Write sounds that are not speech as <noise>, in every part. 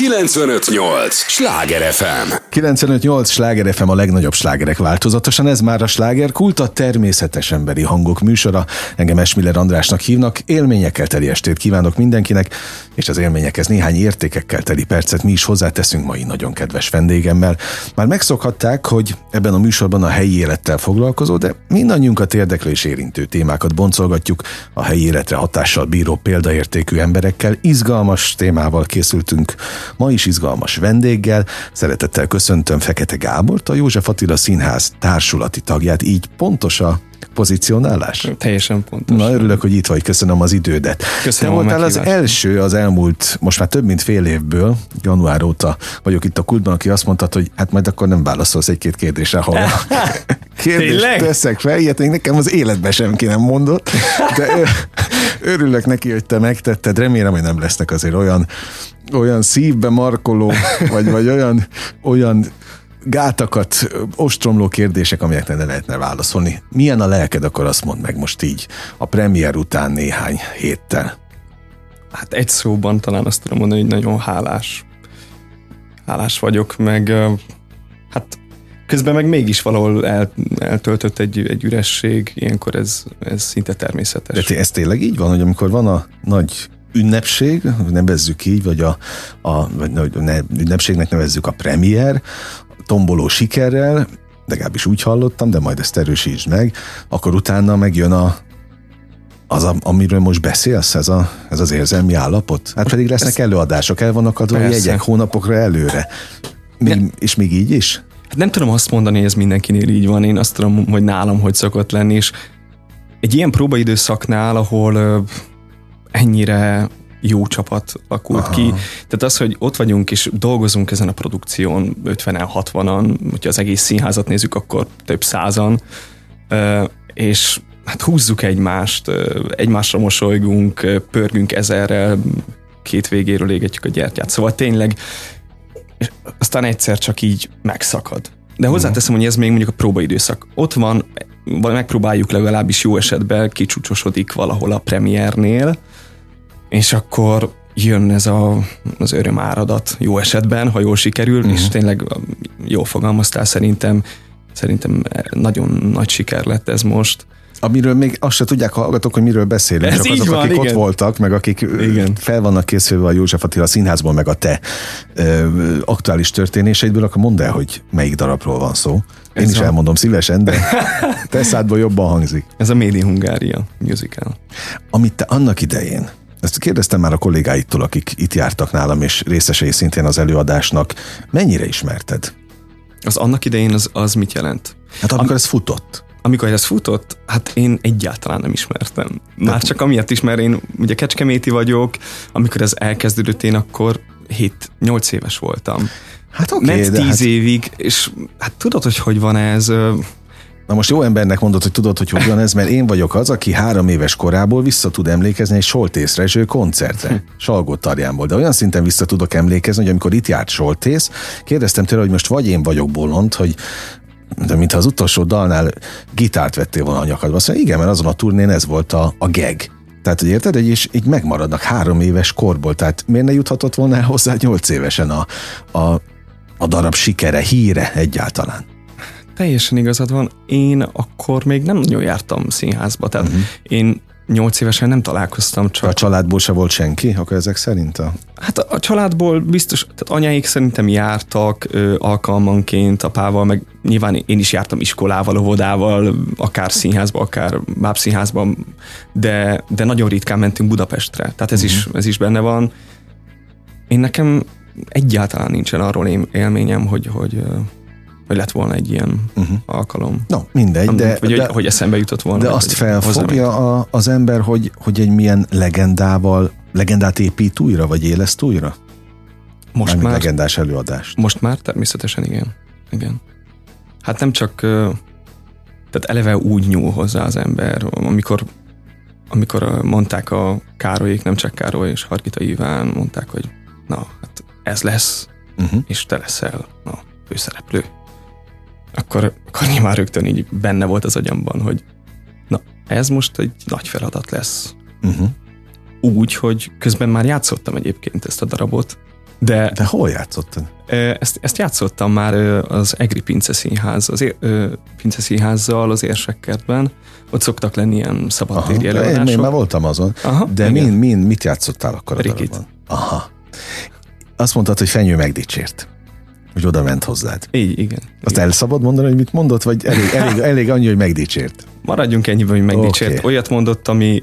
958! Sláger FM! 958 Sláger FM a legnagyobb slágerek változatosan, ez már a sláger kult, a természetes emberi hangok műsora. Engem Esmiller Andrásnak hívnak, élményekkel teli estét kívánok mindenkinek, és az élményekhez néhány értékekkel teli percet mi is hozzáteszünk mai nagyon kedves vendégemmel. Már megszokhatták, hogy ebben a műsorban a helyi élettel foglalkozó, de mindannyiunkat érdeklő és érintő témákat boncolgatjuk a helyi életre hatással bíró példaértékű emberekkel. Izgalmas témával készültünk Ma is izgalmas vendéggel. Szeretettel köszöntöm Fekete Gábort, a József Attila Színház társulati tagját. Így pontos a pozícionálás? Teljesen pontos. Na, örülök, hogy itt vagy, köszönöm az idődet. Köszönöm Te voltál az első az elmúlt, most már több mint fél évből, január óta vagyok itt a kultban, aki azt mondta, hogy hát majd akkor nem válaszolsz egy-két kérdésre, ha <laughs> kérdést Tényleg? teszek fel, ilyet még nekem az életben sem ki nem mondott, de örülök neki, hogy te megtetted, remélem, hogy nem lesznek azért olyan olyan szívbe markoló, vagy, vagy olyan, olyan gátakat, ostromló kérdések, amelyeknek ne lehetne válaszolni. Milyen a lelked, akkor azt mondd meg most így, a premier után néhány héttel. Hát egy szóban talán azt tudom mondani, hogy nagyon hálás. Hálás vagyok, meg hát közben meg mégis valahol el, eltöltött egy, egy üresség, ilyenkor ez, ez szinte természetes. De ez tényleg így van, hogy amikor van a nagy ünnepség, nevezzük így, vagy a, a vagy ne, ünnepségnek nevezzük a premier, tomboló sikerrel, legalábbis úgy hallottam, de majd ezt erősítsd meg, akkor utána megjön a, az, amiről most beszélsz, ez, a, ez az érzelmi állapot? Hát pedig lesznek előadások, el vannak adva jegyek hónapokra előre. Még, és még így is? Hát nem tudom azt mondani, hogy ez mindenkinél így van, én azt tudom, hogy nálam hogy szokott lenni, és egy ilyen próbaidőszaknál, ahol ennyire jó csapat alakult Aha. ki. Tehát az, hogy ott vagyunk és dolgozunk ezen a produkción 50-en, 60-an, hogyha az egész színházat nézzük, akkor több százan, és hát húzzuk egymást, egymásra mosolygunk, pörgünk ezerrel, két végéről égetjük a gyertyát. Szóval tényleg, és aztán egyszer csak így megszakad. De hozzáteszem, hogy ez még mondjuk a próbaidőszak. Ott van, megpróbáljuk legalábbis jó esetben, kicsúcsosodik valahol a premiernél, és akkor jön ez a, az áradat jó esetben, ha jól sikerül, uh-huh. és tényleg jól fogalmaztál, szerintem szerintem nagyon nagy siker lett ez most. Amiről még azt se tudják hallgatók, hogy miről beszélünk. Ez csak azok, van, akik igen. ott voltak, meg akik igen. fel vannak készülve a József Attila színházból, meg a te ö, aktuális történéseidből, akkor mondd el, hogy melyik darabról van szó. Én ez is a... elmondom szívesen, de <laughs> te szádból jobban hangzik. Ez a Made in Hungária musical. Amit te annak idején ezt kérdeztem már a kollégáitól, akik itt jártak nálam, és részesei szintén az előadásnak. Mennyire ismerted? Az annak idején az, az mit jelent? Hát amikor Am- ez futott. Amikor ez futott, hát én egyáltalán nem ismertem. Már csak amiatt is, mert én ugye kecskeméti vagyok, amikor ez elkezdődött, én akkor 7-8 éves voltam. Hát oké, okay, Ment 10 hát... évig, és hát tudod, hogy hogy van ez, Na most jó embernek mondod, hogy tudod, hogy hogyan ez, mert én vagyok az, aki három éves korából vissza tud emlékezni egy Soltész Rezső koncertre, Tarjánból. De olyan szinten vissza tudok emlékezni, hogy amikor itt járt Soltész, kérdeztem tőle, hogy most vagy én vagyok bolond, hogy de mintha az utolsó dalnál gitárt vettél volna a nyakadba. Mondja, igen, mert azon a turnén ez volt a, a geg. Tehát, hogy érted, hogy is így megmaradnak három éves korból. Tehát miért ne juthatott volna hozzá nyolc évesen a, a, a darab sikere, híre egyáltalán? Teljesen igazad van. Én akkor még nem nagyon jártam színházba, tehát uh-huh. én nyolc évesen nem találkoztam csak. A családból se volt senki, akkor ezek szerint? A... Hát a, a családból biztos, tehát anyáik szerintem jártak ö, alkalmanként apával, meg nyilván én is jártam iskolával, óvodával, akár színházba, akár bábszínházban, de, de nagyon ritkán mentünk Budapestre, tehát ez, uh-huh. is, ez is benne van. Én nekem egyáltalán nincsen arról élményem, hogy, hogy hogy lett volna egy ilyen uh-huh. alkalom. No, mindegy, nem, de, vagy, de, hogy eszembe jutott volna. De azt felfogja a, az ember, hogy, hogy egy milyen legendával, legendát épít újra, vagy éleszt újra? Most Mármint már. legendás előadást. Most már természetesen igen. Igen. Hát nem csak, tehát eleve úgy nyúl hozzá az ember, amikor amikor mondták a Károlyék, nem csak Károly és Hargita Iván, mondták, hogy na, hát ez lesz, uh-huh. és te leszel a főszereplő akkor, akkor nyilván rögtön így benne volt az agyamban, hogy na, ez most egy nagy feladat lesz. Uh-huh. Úgy, hogy közben már játszottam egyébként ezt a darabot, De, De hol játszottad? Ezt, ezt játszottam már az Egri Pince Színház, az Pince Színházzal az Érsekkertben. Ott szoktak lenni ilyen szabadtéri előadások. Én, én már voltam azon. Aha, De min, min, mit játszottál akkor a Rikit. darabban? Aha. Azt mondtad, hogy Fenyő megdicsért hogy oda ment hozzád. Így, igen. Azt igen. el szabad mondani, hogy mit mondott, vagy elég, elég, elég annyi, hogy megdicsért? Maradjunk ennyiben, hogy megdicsért. Okay. Olyat mondott, ami,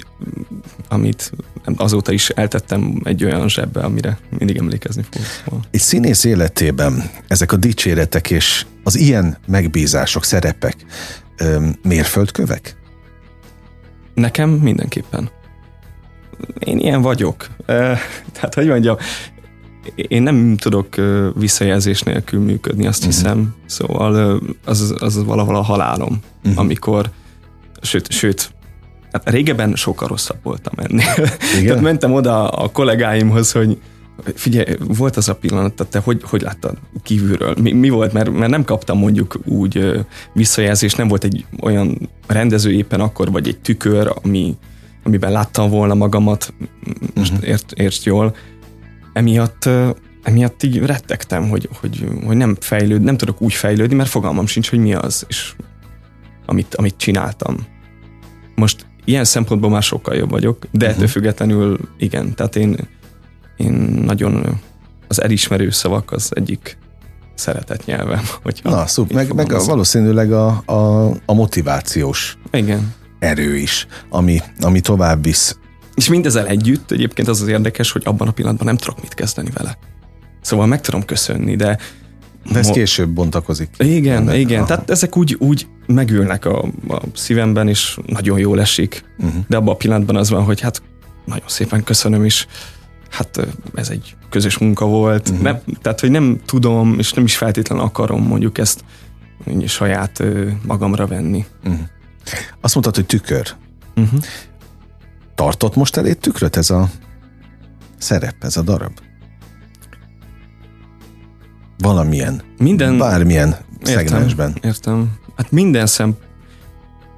amit azóta is eltettem egy olyan zsebbe, amire mindig emlékezni fogok. Egy színész életében ezek a dicséretek és az ilyen megbízások, szerepek mérföldkövek? Nekem mindenképpen. Én ilyen vagyok. Tehát, hogy mondjam, én nem tudok visszajelzés nélkül működni, azt uh-huh. hiszem. Szóval az, az valahol a halálom, uh-huh. amikor, sőt, sőt, hát régebben sokkal rosszabb voltam ennél. Igen? <laughs> Tehát mentem oda a kollégáimhoz, hogy figyelj, volt az a pillanat, tehát te hogy, hogy láttad kívülről? Mi, mi volt? Mert, mert nem kaptam mondjuk úgy visszajelzést, nem volt egy olyan rendező éppen akkor, vagy egy tükör, ami, amiben láttam volna magamat, most uh-huh. ért, ért jól, emiatt, emiatt így rettegtem, hogy, hogy, hogy nem fejlőd, nem tudok úgy fejlődni, mert fogalmam sincs, hogy mi az, és amit, amit csináltam. Most ilyen szempontból már sokkal jobb vagyok, de uh-huh. ettől függetlenül igen, tehát én, én nagyon az elismerő szavak az egyik szeretett nyelvem. <laughs> Hogyha Na, szup, meg, meg a, valószínűleg a, a, a motivációs igen. erő is, ami, ami tovább visz és mindezzel együtt egyébként az az érdekes, hogy abban a pillanatban nem tudok mit kezdeni vele. Szóval meg tudom köszönni, de de ez később bontakozik. Igen, de, igen. Aha. Tehát ezek úgy, úgy megülnek a, a szívemben, és nagyon jól esik. Uh-huh. De abban a pillanatban az van, hogy hát nagyon szépen köszönöm is. Hát ez egy közös munka volt. Uh-huh. Nem, tehát, hogy nem tudom, és nem is feltétlenül akarom mondjuk ezt saját magamra venni. Uh-huh. Azt mondtad, hogy tükör. Uh-huh tartott most elé tükröt ez a szerep, ez a darab? Valamilyen, minden, bármilyen értem, szegmensben. Értem. Hát minden szem,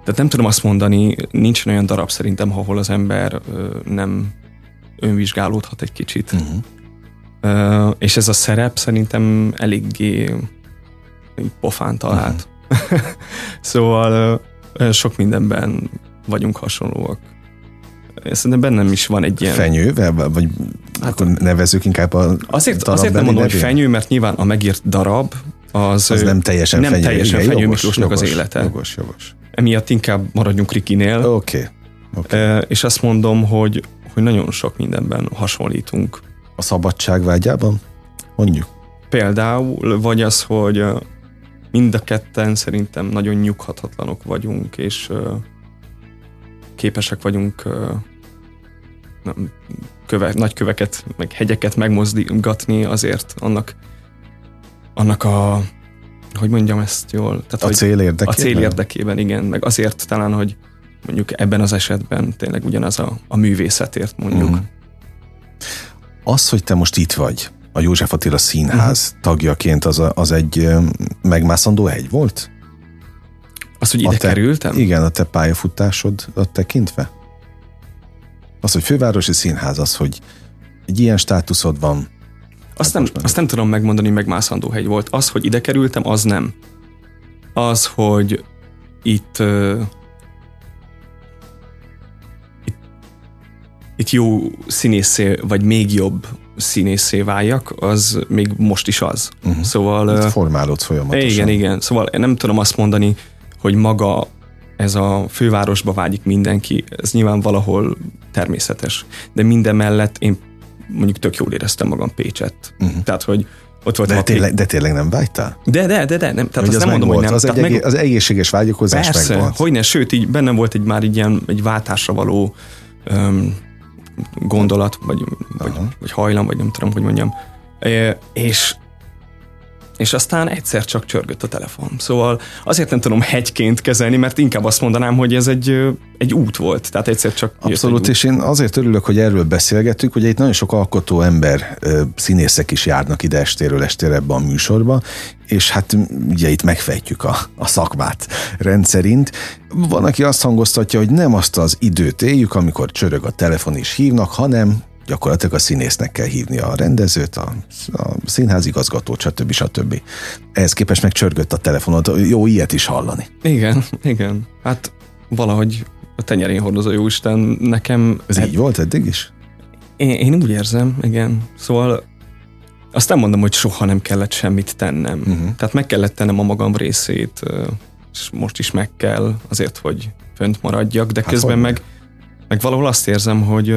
tehát nem tudom azt mondani, nincs olyan darab szerintem, ahol az ember ö, nem önvizsgálódhat egy kicsit. Uh-huh. Ö, és ez a szerep szerintem eléggé pofán talált. Uh-huh. <laughs> szóval ö, sok mindenben vagyunk hasonlóak szerintem bennem is van egy ilyen... Fenyővel? Vagy hát, akkor nevezzük inkább a Azért, azért nem mondom, nevén? hogy fenyő, mert nyilván a megírt darab az, az nem teljesen nem fenyő, teljesen fenyő jogos, Miklósnak jogos, az élete. Jogos, jogos. Emiatt inkább maradjunk Rikinél. Oké. Okay. Okay. És azt mondom, hogy, hogy nagyon sok mindenben hasonlítunk. A szabadság vágyában? Mondjuk. Például, vagy az, hogy mind a ketten szerintem nagyon nyughatatlanok vagyunk, és képesek vagyunk köve, nagy köveket, meg hegyeket megmozdítgatni azért annak, annak a, hogy mondjam ezt jól? Tehát, a cél érdekében? A cél érdekében, igen, meg azért talán, hogy mondjuk ebben az esetben tényleg ugyanaz a, a művészetért mondjuk. Mm. Az, hogy te most itt vagy, a József Attila Színház uh-huh. tagjaként, az, a, az egy megmászandó hegy volt? Az, hogy ide te, kerültem? Igen, a te pályafutásodat tekintve? Az, hogy fővárosi színház, az, hogy egy ilyen státuszod van. Azt hát nem, azt nem tudom megmondani, megmászandó hegy volt. Az, hogy ide kerültem, az nem. Az, hogy itt, uh, itt, itt jó színészé, vagy még jobb színészé váljak, az még most is az. Uh-huh. Szóval... Itt formálódsz folyamatosan. Igen, igen. Szóval nem tudom azt mondani, hogy maga ez a fővárosba vágyik mindenki, ez nyilván valahol természetes. De minden mellett én mondjuk tök jól éreztem magam Pécset. Uh-huh. Tehát, hogy ott volt de, tényleg, de tényleg nem vágytál? De, de, de, de nem, tehát azt az nem mondom, volt. hogy nem. Az, egy meg, az egészséges vágyakozás Persze, megvolt. hogy ne, sőt, így bennem volt egy már egy ilyen egy váltásra való um, gondolat, vagy, vagy, vagy hajlam, vagy nem tudom, hogy mondjam. É, és és aztán egyszer csak csörgött a telefon. Szóval azért nem tudom hegyként kezelni, mert inkább azt mondanám, hogy ez egy, egy út volt. Tehát egyszer csak Abszolút, és én azért örülök, hogy erről beszélgettük, hogy itt nagyon sok alkotó ember, színészek is járnak ide estéről estére ebbe a műsorba, és hát ugye itt megfejtjük a, a szakmát rendszerint. Van, aki azt hangoztatja, hogy nem azt az időt éljük, amikor csörög a telefon és hívnak, hanem gyakorlatilag a színésznek kell hívni a rendezőt, a, a színházigazgatót, stb. stb. Ehhez képest meg csörgött a telefonot. Jó ilyet is hallani. Igen, igen. Hát valahogy a tenyerén hordozó Jóisten nekem... Ez így volt eddig is? Én, én úgy érzem, igen. Szóval azt nem mondom, hogy soha nem kellett semmit tennem. Uh-huh. Tehát meg kellett tennem a magam részét, és most is meg kell azért, hogy fönt maradjak, de hát közben meg, meg valahol azt érzem, hogy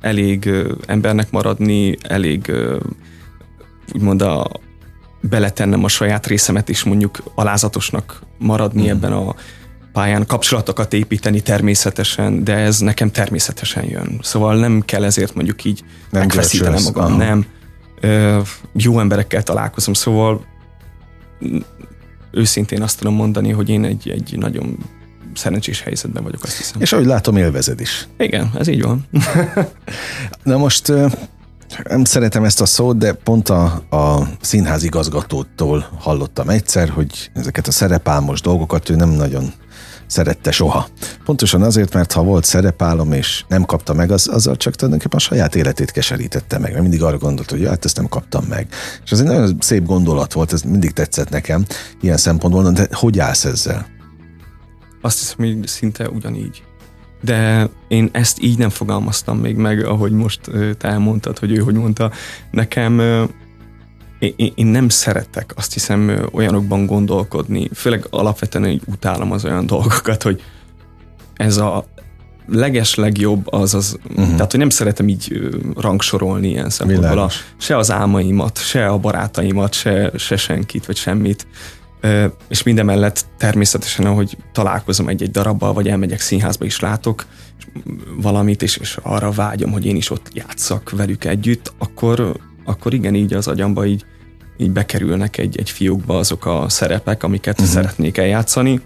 elég embernek maradni, elég úgymond a, beletennem a saját részemet is mondjuk alázatosnak maradni uh-huh. ebben a pályán, kapcsolatokat építeni természetesen, de ez nekem természetesen jön. Szóval nem kell ezért mondjuk így nem megfeszítenem magam, aha. nem. Ö, jó emberekkel találkozom, szóval őszintén azt tudom mondani, hogy én egy, egy nagyon szerencsés helyzetben vagyok, azt hiszem. És ahogy látom, élvezed is. Igen, ez így van. <laughs> Na most nem szeretem ezt a szót, de pont a, a színház igazgatótól hallottam egyszer, hogy ezeket a szerepálmos dolgokat ő nem nagyon szerette soha. Pontosan azért, mert ha volt szerepálom és nem kapta meg, az, azzal csak tulajdonképpen a saját életét keserítette meg, mert mindig arra gondolt, hogy hát ezt nem kaptam meg. És ez egy nagyon szép gondolat volt, ez mindig tetszett nekem ilyen szempontból, de hogy állsz ezzel? Azt hiszem, hogy szinte ugyanígy. De én ezt így nem fogalmaztam még meg, ahogy most te elmondtad, hogy ő hogy mondta. Nekem én, én nem szeretek azt hiszem olyanokban gondolkodni, főleg alapvetően így utálom az olyan dolgokat, hogy ez a leges legjobb az az, uh-huh. tehát hogy nem szeretem így rangsorolni ilyen szempontból, a, se az álmaimat, se a barátaimat, se, se senkit, vagy semmit. És minden mellett természetesen, ahogy találkozom egy-egy darabbal, vagy elmegyek színházba is látok valamit, és, és arra vágyom, hogy én is ott játszak velük együtt, akkor, akkor igen, így az agyamba így, így bekerülnek egy, egy fiúkba azok a szerepek, amiket uh-huh. szeretnék eljátszani.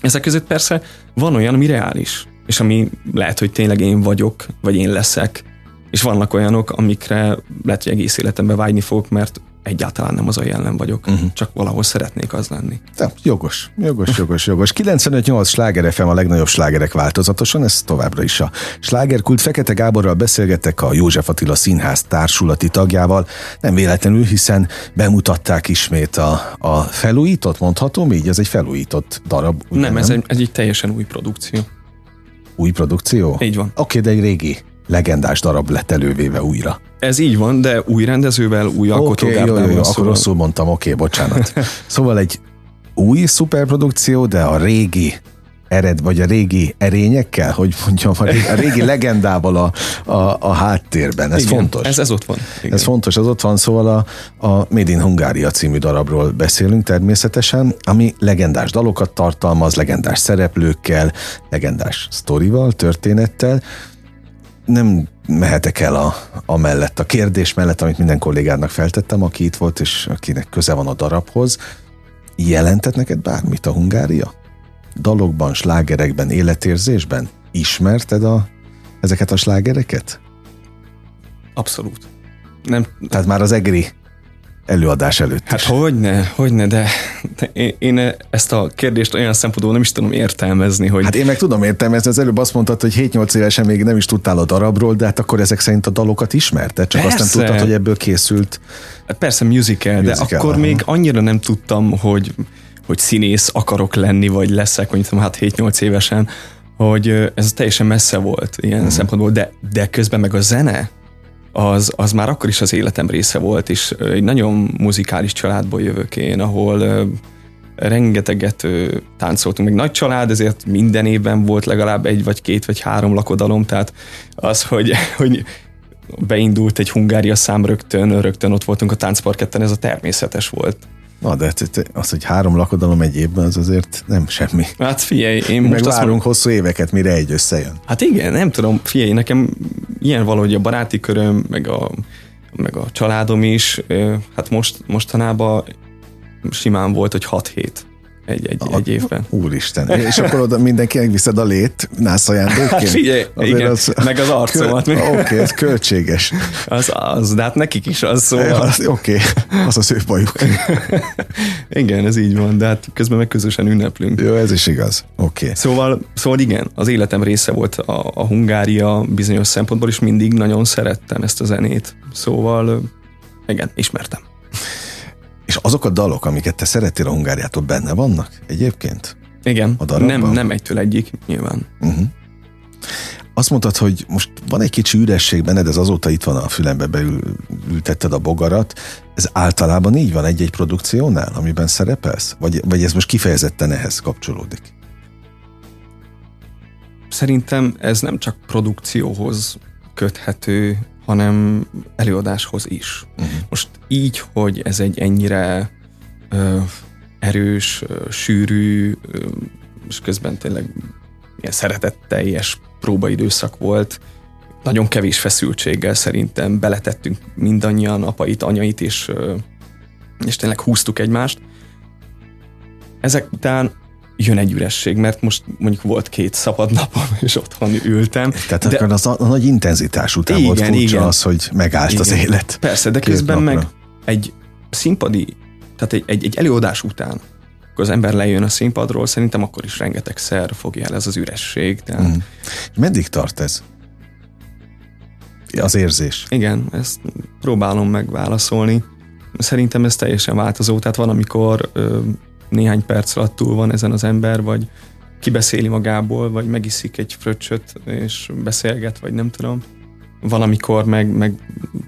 Ezek között persze van olyan, ami reális, és ami lehet, hogy tényleg én vagyok, vagy én leszek, és vannak olyanok, amikre lehet, hogy egész életemben vágyni fogok, mert egyáltalán nem az a jelen vagyok, uh-huh. csak valahol szeretnék az lenni. De, jogos, jogos, jogos, jogos. 95-8 sláger FM a legnagyobb slágerek változatosan, ez továbbra is a slágerkult. Fekete Gáborral beszélgettek a József Attila Színház társulati tagjával, nem véletlenül, hiszen bemutatták ismét a, a felújított, mondhatom így, ez egy felújított darab. Ugye, nem, nem, ez egy, ez egy teljesen új produkció. Új produkció? Így van. Oké, okay, de egy régi legendás darab lett elővéve újra. Ez így van, de új rendezővel, új alkotógárdával. Okay, jó, jó, jó, akkor rosszul mondtam, oké, okay, bocsánat. <laughs> szóval egy új szuperprodukció, de a régi ered, vagy a régi erényekkel, hogy mondjam, a régi, a régi <laughs> legendával a, a, a háttérben. Ez Igen, fontos. Ez, ez ott van. Igen. Ez fontos, ez ott van, szóval a, a Made in Hungária című darabról beszélünk természetesen, ami legendás dalokat tartalmaz, legendás szereplőkkel, legendás sztorival, történettel, nem mehetek el a, a mellett, a kérdés mellett, amit minden kollégádnak feltettem, aki itt volt, és akinek köze van a darabhoz. Jelentett neked bármit a Hungária? Dalokban, slágerekben, életérzésben? Ismerted a, ezeket a slágereket? Abszolút. Nem, Tehát már az egri előadás előtt Hát is. hogyne, hogyne, de, de én, én ezt a kérdést olyan szempontból nem is tudom értelmezni, hogy... Hát én meg tudom értelmezni, az előbb azt mondtad, hogy 7-8 évesen még nem is tudtál a darabról, de hát akkor ezek szerint a dalokat ismerted, csak Persze. azt nem tudtad, hogy ebből készült. Persze musical, musical de akkor aha. még annyira nem tudtam, hogy, hogy színész akarok lenni, vagy leszek, tudom, hát 7-8 évesen, hogy ez teljesen messze volt ilyen uh-huh. szempontból, de, de közben meg a zene, az, az már akkor is az életem része volt, és egy nagyon muzikális családból jövök én, ahol rengeteget táncoltunk, meg nagy család, ezért minden évben volt legalább egy vagy két vagy három lakodalom, tehát az, hogy, <laughs> hogy beindult egy Hungária szám rögtön, rögtön ott voltunk a táncparketten, ez a természetes volt. Na, de az, hogy három lakodalom egy évben, az azért nem semmi. Hát figyelj, én most Meg azt várunk mondom, hosszú éveket, mire egy összejön. Hát igen, nem tudom, figyelj, nekem ilyen valahogy a baráti köröm, meg a, meg a családom is, hát most, mostanában simán volt, hogy 6 hét. Egy, egy, egy évben. Úristen. És akkor oda mindenkinek viszed a lét, nász ajándékként? Hát figyelj, igen, az, meg az arcomat. Oké, okay, ez költséges. Az az, de hát nekik is az szóval. Oké, okay, az az ő bajuk. <laughs> igen, ez így van, de hát közben meg közösen ünneplünk. Jó, ez is igaz. Oké. Okay. Szóval, szóval igen, az életem része volt a, a Hungária bizonyos szempontból, és mindig nagyon szerettem ezt a zenét. Szóval igen, ismertem. És azok a dalok, amiket te szerettél a Hungáriától, benne vannak egyébként? Igen, a nem, nem egytől egyik, nyilván. Uh-huh. Azt mondtad, hogy most van egy kicsi üresség benned, ez azóta itt van a fülembe, beültetted a bogarat. Ez általában így van egy-egy produkciónál, amiben szerepelsz? Vagy, vagy ez most kifejezetten ehhez kapcsolódik? Szerintem ez nem csak produkcióhoz köthető, hanem előadáshoz is. Uh-huh. Most így, hogy ez egy ennyire ö, erős, ö, sűrű, ö, és közben tényleg ilyen szeretetteljes próbaidőszak volt, nagyon kevés feszültséggel szerintem beletettünk mindannyian, apait, anyait, és, és tényleg húztuk egymást. Ezek után jön egy üresség, mert most mondjuk volt két szabad napom, és otthon ültem. Tehát de, akkor az a, a nagy intenzitás után igen, volt furcsa igen, az, hogy megállt igen, az élet. Persze, de közben napra. meg egy színpadi, tehát egy, egy, egy előadás után, akkor az ember lejön a színpadról, szerintem akkor is rengeteg szer fogja el ez az üresség. Tehát... Mm. Meddig tart ez? Az érzés. Igen, ezt próbálom megválaszolni. Szerintem ez teljesen változó, tehát van, amikor ö, néhány perc alatt túl van ezen az ember, vagy kibeszéli magából, vagy megiszik egy fröccsöt, és beszélget, vagy nem tudom. Van, amikor meg, meg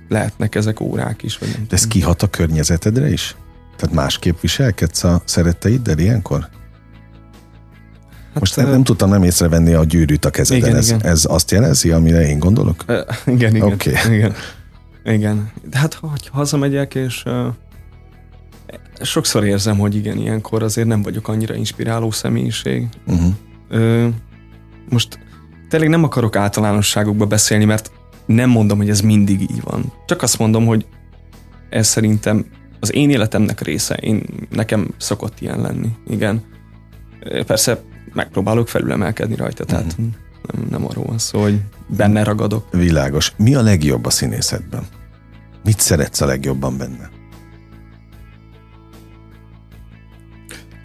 lehetnek ezek órák is. Vagy nem De ez tudom. kihat a környezetedre is? Tehát másképp viselkedsz a szeretteiddel ilyenkor? Hát, Most nem, nem tudtam nem észrevenni a gyűrűt a kezeden. Igen, ez, igen. ez azt jelezi, amire én gondolok? Uh, igen, igen. Okay. igen. Igen. De hát, ha hazamegyek, és uh, sokszor érzem, hogy igen, ilyenkor azért nem vagyok annyira inspiráló személyiség. Uh-huh. Ö, most tényleg nem akarok általánosságokba beszélni, mert nem mondom, hogy ez mindig így van. Csak azt mondom, hogy ez szerintem az én életemnek része. Én, nekem szokott ilyen lenni, igen. Persze megpróbálok felülemelkedni rajta, tehát uh-huh. nem, nem arról van szó, hogy benne ragadok. Világos. Mi a legjobb a színészetben? Mit szeretsz a legjobban benne?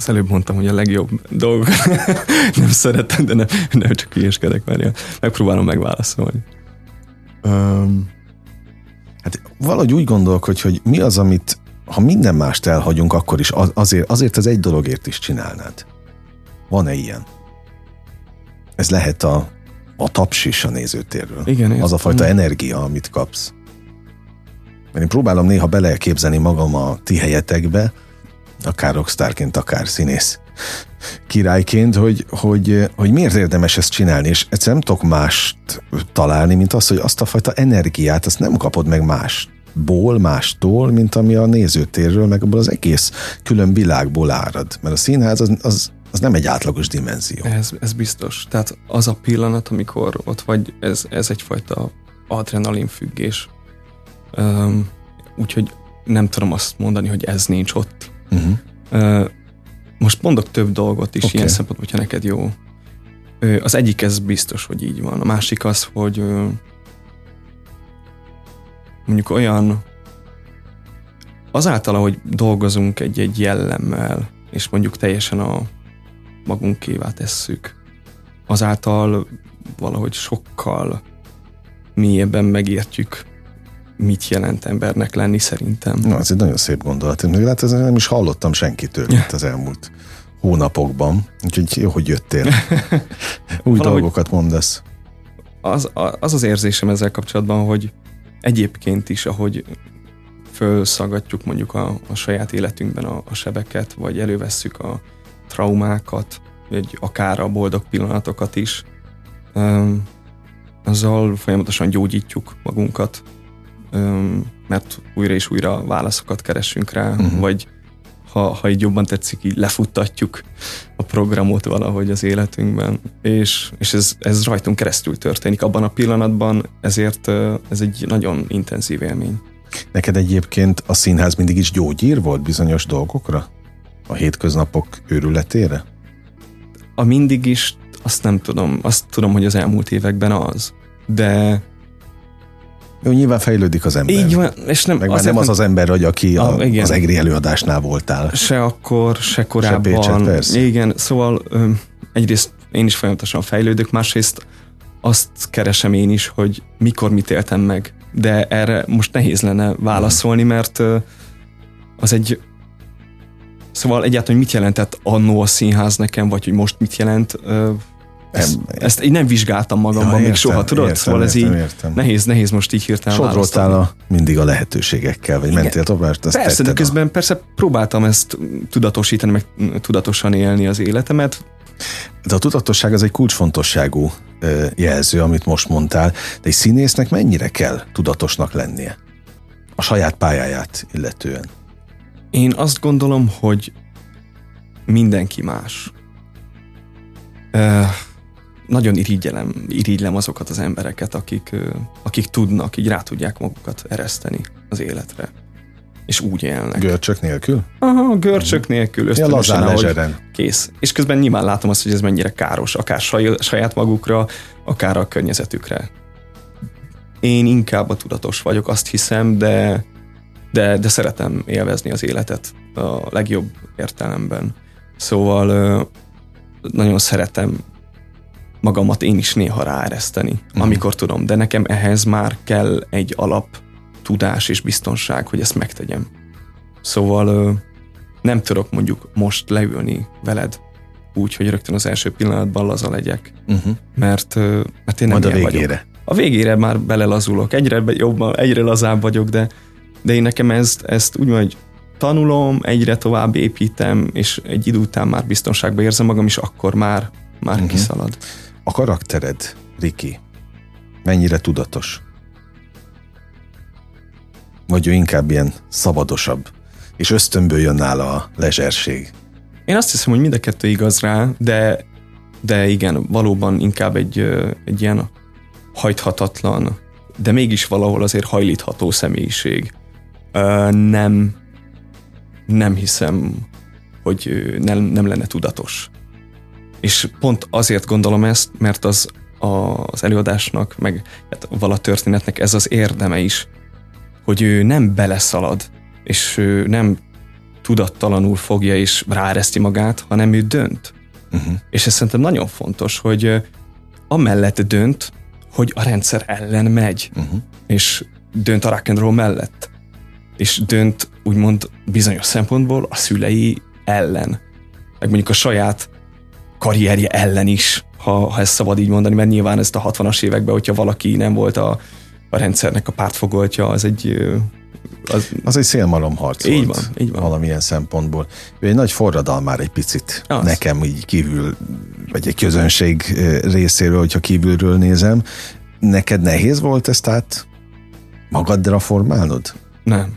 Az előbb mondtam, hogy a legjobb dolgok <laughs> nem szeretem, de nem, nem csak hülyeskedek, várja. Megpróbálom megválaszolni. Um, hát valahogy úgy gondolok, hogy, mi az, amit ha minden mást elhagyunk, akkor is azért, azért az egy dologért is csinálnád. Van-e ilyen? Ez lehet a, a taps is a nézőtérről. Igen, az a fajta energia, amit kapsz. Mert én próbálom néha beleképzelni magam a ti helyetekbe, akár rockstarként, akár színész királyként, hogy, hogy, hogy miért érdemes ezt csinálni, és egyszerűen nem tudok mást találni, mint az, hogy azt a fajta energiát, azt nem kapod meg mástból, mástól, mint ami a nézőtérről, meg abból az egész külön világból árad. Mert a színház az, az, az nem egy átlagos dimenzió. Ez, ez biztos. Tehát az a pillanat, amikor ott vagy, ez, ez egyfajta adrenalin függés. Úgyhogy nem tudom azt mondani, hogy ez nincs ott Uh-huh. Most mondok több dolgot is okay. ilyen szempontból, hogyha neked jó. Az egyik ez biztos, hogy így van. A másik az, hogy mondjuk olyan azáltal, hogy dolgozunk egy-egy jellemmel, és mondjuk teljesen a magunkévá tesszük, azáltal valahogy sokkal mélyebben megértjük mit jelent embernek lenni szerintem. Na, ez egy nagyon szép gondolat. Én hát ezt nem is hallottam senkitől itt az elmúlt hónapokban. Úgyhogy jó, hogy jöttél. <laughs> Új dolgokat mondasz. Az, az az érzésem ezzel kapcsolatban, hogy egyébként is, ahogy fölszagatjuk mondjuk a, a saját életünkben a, a sebeket, vagy elővesszük a traumákat, vagy akár a boldog pillanatokat is, um, azzal folyamatosan gyógyítjuk magunkat, mert újra és újra válaszokat keresünk rá, uh-huh. vagy ha, ha így jobban tetszik, így lefuttatjuk a programot valahogy az életünkben, és, és ez, ez rajtunk keresztül történik abban a pillanatban, ezért ez egy nagyon intenzív élmény. Neked egyébként a színház mindig is gyógyír volt bizonyos dolgokra? a hétköznapok őrületére? A mindig is, azt nem tudom. Azt tudom, hogy az elmúlt években az. De Jó, nyilván fejlődik az ember. így van, és nem, Meg azért nem az az ember vagy, aki a, Ah, igen. az EGRI előadásnál voltál. se akkor, se korábban. Pécset, persze. Igen, szóval ö, egyrészt én is folyamatosan fejlődök, másrészt azt keresem én is, hogy mikor mit éltem meg. De erre most nehéz lenne válaszolni, mert ö, az egy Szóval egyáltalán mit jelentett annó a színház nekem, vagy hogy most mit jelent, ezt, Nem- ezt így nem vizsgáltam magamban Ja, még értem, soha, tudod? értem, szóval ez értem, így értem. nehéz, nehéz most így hirtelen választani. a, mindig a lehetőségekkel, vagy Igen. mentél tovább, ezt Persze, de tetted a- közben persze próbáltam ezt tudatosítani, meg tudatosan élni az életemet. De a tudatosság az egy kulcsfontosságú jelző, amit most mondtál, de egy színésznek mennyire kell tudatosnak lennie? A saját pályáját illetően. Én azt gondolom, hogy mindenki más. Ö, nagyon irigyelem, irigylem azokat az embereket, akik, akik tudnak, így rá tudják magukat ereszteni az életre. És úgy élnek. Görcsök nélkül? Aha, görcsök nélkül, Ja, ösztönösen, lazán, ahogy kész. És közben nyilván látom azt, hogy ez mennyire káros, akár saj, saját magukra, akár a környezetükre. Én inkább a tudatos vagyok, azt hiszem, de, de, de szeretem élvezni az életet a legjobb értelemben. Szóval nagyon szeretem magamat én is néha ráereszteni, amikor tudom, de nekem ehhez már kell egy alap tudás és biztonság, hogy ezt megtegyem. Szóval nem tudok mondjuk most leülni veled úgy, hogy rögtön az első pillanatban laza legyek, Uh-huh. mert, mert én nem Majd a végére. vagyok. A végére már belelazulok, egyre jobban, egyre lazább vagyok, de, de én nekem ezt, ezt úgy hogy tanulom, egyre tovább építem, és egy idő után már biztonságban érzem magam, és akkor már, már uh-huh. kiszalad. A karaktered, Riki, mennyire tudatos? Vagy ő inkább ilyen szabadosabb, és ösztönből jön nála a lezserség. Én azt hiszem, hogy mind a kettő igaz rá, de, de igen, valóban inkább egy, egy ilyen hajthatatlan, de mégis valahol azért hajlítható személyiség. Ö, Nem, nem hiszem, hogy nem, nem lenne tudatos. És pont azért gondolom ezt, mert az a- az előadásnak, meg hát vala történetnek ez az érdeme is, hogy ő nem beleszalad, és ő nem tudattalanul fogja és ráereszti magát, hanem ő dönt. Uh-huh. És ez szerintem nagyon fontos, hogy amellett dönt, hogy a rendszer ellen megy, Uh-huh. és dönt a rock and roll mellett, és dönt úgymond bizonyos szempontból a szülei ellen, meg mondjuk a saját karrierje ellen is, ha, ha ezt szabad így mondani, mert nyilván ezt a 60-as években, hogyha valaki nem volt a, a rendszernek a pártfogoltja, az egy az, Az egy szélmalomharc Így volt. van, így van. Valamilyen szempontból. Ő egy nagy forradalmár egy picit. Az. Nekem így kívül, vagy egy közönség részéről, hogyha kívülről nézem. Neked nehéz volt ezt át magaddra formálnod? nem.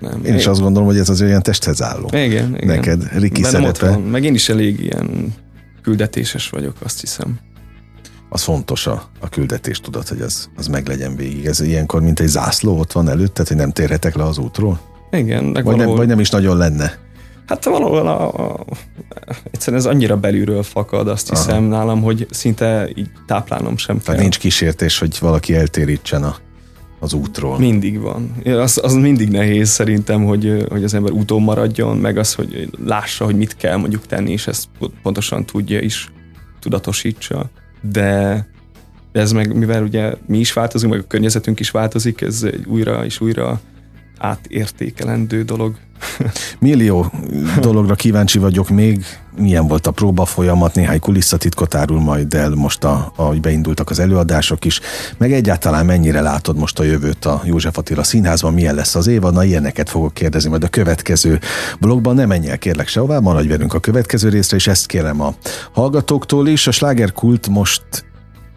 nem. Én is azt gondolom, hogy ez az olyan testhez álló. Igen, igen. Neked, Riki Bennem szerepe. Meg én is elég ilyen küldetéses vagyok, azt hiszem. az fontos a, a küldetés, tudod, hogy az, az meglegyen végig. Ez ilyenkor, mint egy zászló ott van előtted, hogy nem térhetek le az útról? Igen, meg Vagy nem, valahol, vagy nem is nagyon lenne. hát valahol a, a, egyszerűen ez annyira belülről fakad, azt Aha. hiszem nálam, hogy szinte így táplálnom sem kell. Tehát nincs kísértés, hogy valaki eltérítsen a, az útról. Mindig van. Az, az mindig nehéz szerintem, hogy, hogy az ember úton maradjon, meg az, hogy lássa, hogy mit kell mondjuk tenni, és ezt pontosan tudja is, tudatosítsa. De ez meg, mivel ugye mi is változunk, meg a környezetünk is változik, ez újra és újra átértékelendő dolog. Millió dologra kíváncsi vagyok még. Milyen volt a próba folyamat, néhány kulisszatitkot árul majd el most, a, ahogy beindultak az előadások is. Meg egyáltalán mennyire látod most a jövőt a József Attila Színházban, milyen lesz az évad? Na ilyeneket fogok kérdezni majd a következő blogban. Ne menj el kérlek sehová, maradj velünk a következő részre, és ezt kérem a hallgatóktól is. A slágerkult most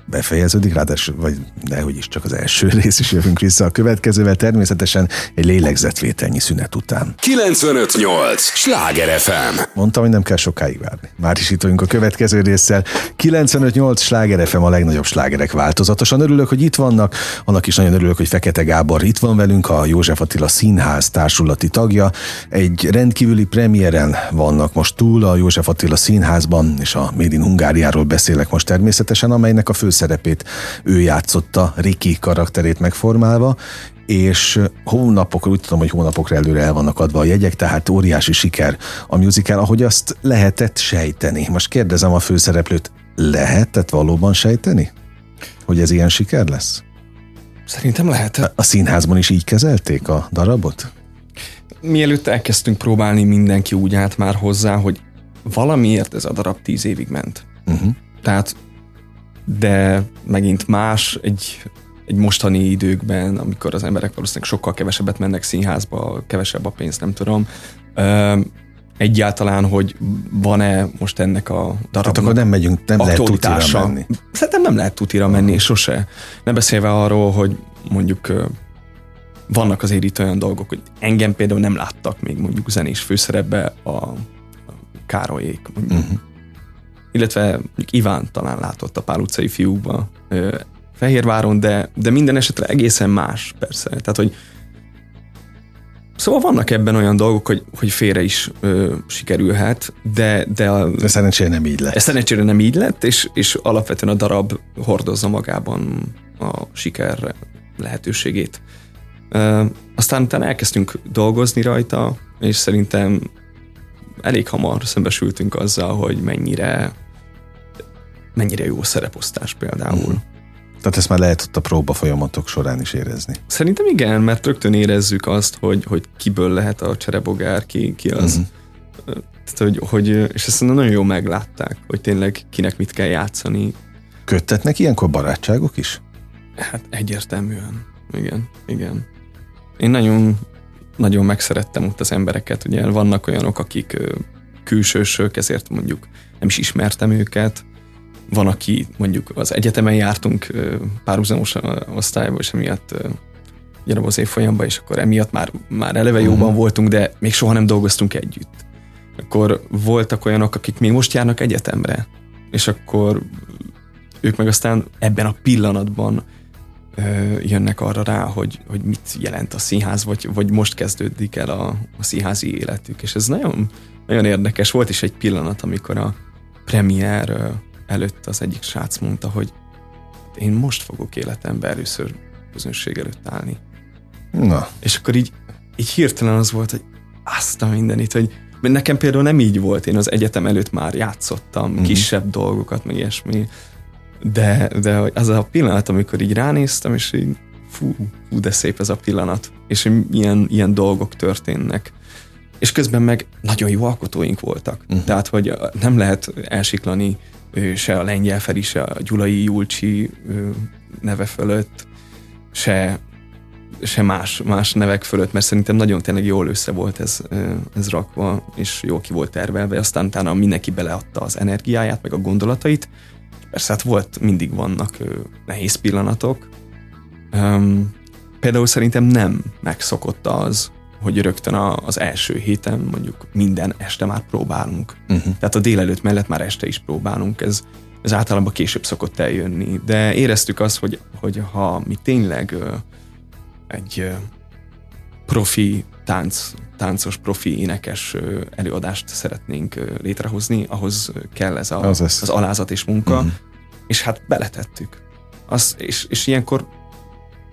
befejeződik, ráadásul, vagy nehogy is csak az első <laughs> rész is jövünk vissza a következővel, természetesen egy lélegzetvételnyi szünet után. 958! Sláger FM! Mondtam, hogy nem kell sokáig várni. Már is itt vagyunk a következő résszel. 958 Sláger FM a legnagyobb slágerek változatosan. Örülök, hogy itt vannak. Annak is nagyon örülök, hogy Fekete Gábor itt van velünk, a József Attila Színház társulati tagja. Egy rendkívüli premiéren vannak most túl a József Attila Színházban, és a Made in Hungáriáról beszélek most természetesen, amelynek a főszerepét ő játszotta, Riki karakterét megformálva, és hónapokra, úgy tudom, hogy hónapokra előre el vannak adva a jegyek, tehát óriási siker a musical, ahogy azt lehetett sejteni. Most kérdezem a főszereplőt, lehetett valóban sejteni, hogy ez ilyen siker lesz? Szerintem lehet. A színházban is így kezelték a darabot? Mielőtt elkezdtünk próbálni, mindenki úgy állt már hozzá, hogy valamiért ez a darab tíz évig ment. Uh-huh. Tehát, de megint más egy, egy mostani időkben, amikor az emberek valószínűleg sokkal kevesebbet mennek színházba, kevesebb a pénz, nem tudom. egyáltalán, hogy van-e most ennek a darabnak Tehát akkor nem megyünk, nem lehet tutira menni. Szerintem nem lehet tutira menni, sose. Nem beszélve arról, hogy mondjuk vannak azért itt olyan dolgok, hogy engem például nem láttak még mondjuk zenés főszerepbe a Károlyék. Mondjuk. Uh-huh. Illetve Iván talán látott a Pál utcai fiúkba Fehérváron, de, de minden esetre egészen más persze. Tehát, hogy Szóval vannak ebben olyan dolgok, hogy, hogy félre is ö, sikerülhet, de... De, a, de szerencsére nem így lett. Szerencsére nem így lett, és, és alapvetően a darab hordozza magában a siker lehetőségét. Ö, aztán utána elkezdtünk dolgozni rajta, és szerintem elég hamar szembesültünk azzal, hogy mennyire mennyire jó szereposztás például. Uh-huh. Tehát ezt már lehet ott a próba folyamatok során is érezni. Szerintem igen, mert rögtön érezzük azt, hogy, hogy kiből lehet a cserebogár, ki, ki az. Uh-huh. Tehát, hogy, hogy, és ezt nagyon jól meglátták, hogy tényleg kinek mit kell játszani. Köttetnek ilyenkor barátságok is? Hát egyértelműen. Igen, igen. Én nagyon, nagyon megszerettem ott az embereket. Ugye vannak olyanok, akik külsősök, ezért mondjuk nem is ismertem őket, van, aki mondjuk az egyetemen jártunk párhuzamos osztályba, és emiatt ugyanabban az évfolyamban, és akkor emiatt már, már eleve jóban uh-huh. voltunk, de még soha nem dolgoztunk együtt. Akkor voltak olyanok, akik még most járnak egyetemre, és akkor ők meg aztán ebben a pillanatban jönnek arra rá, hogy, hogy mit jelent a színház, vagy, vagy most kezdődik el a, a színházi életük. És ez nagyon, nagyon érdekes. Volt is egy pillanat, amikor a premier előtt az egyik srác mondta, hogy én most fogok életemben először közönség előtt állni. Na. És akkor így, így hirtelen az volt, hogy azt a mindenit, hogy mert nekem például nem így volt, én az egyetem előtt már játszottam mm-hmm. kisebb dolgokat, meg ilyesmi, de, de az a pillanat, amikor így ránéztem, és így fú, fú de szép ez a pillanat, és hogy ilyen, ilyen dolgok történnek. És közben meg nagyon jó alkotóink voltak. Uh-huh. Tehát, hogy nem lehet elsiklani se a Lengyel Feri, se a Gyulai Julcsi neve fölött, se, se más, más nevek fölött, mert szerintem nagyon tényleg jól össze volt ez, ez rakva, és jól ki volt tervelve, aztán utána mindenki beleadta az energiáját, meg a gondolatait. Persze hát volt, mindig vannak nehéz pillanatok. Um, például szerintem nem megszokott az, hogy rögtön az első héten mondjuk minden este már próbálunk. Uh-huh. Tehát a délelőtt mellett már este is próbálunk. Ez, ez általában később szokott eljönni. De éreztük azt, hogy, hogy ha mi tényleg egy profi tánc, táncos, profi énekes előadást szeretnénk létrehozni, ahhoz kell ez a, az, az alázat és munka, uh-huh. és hát beletettük. Az, és, és ilyenkor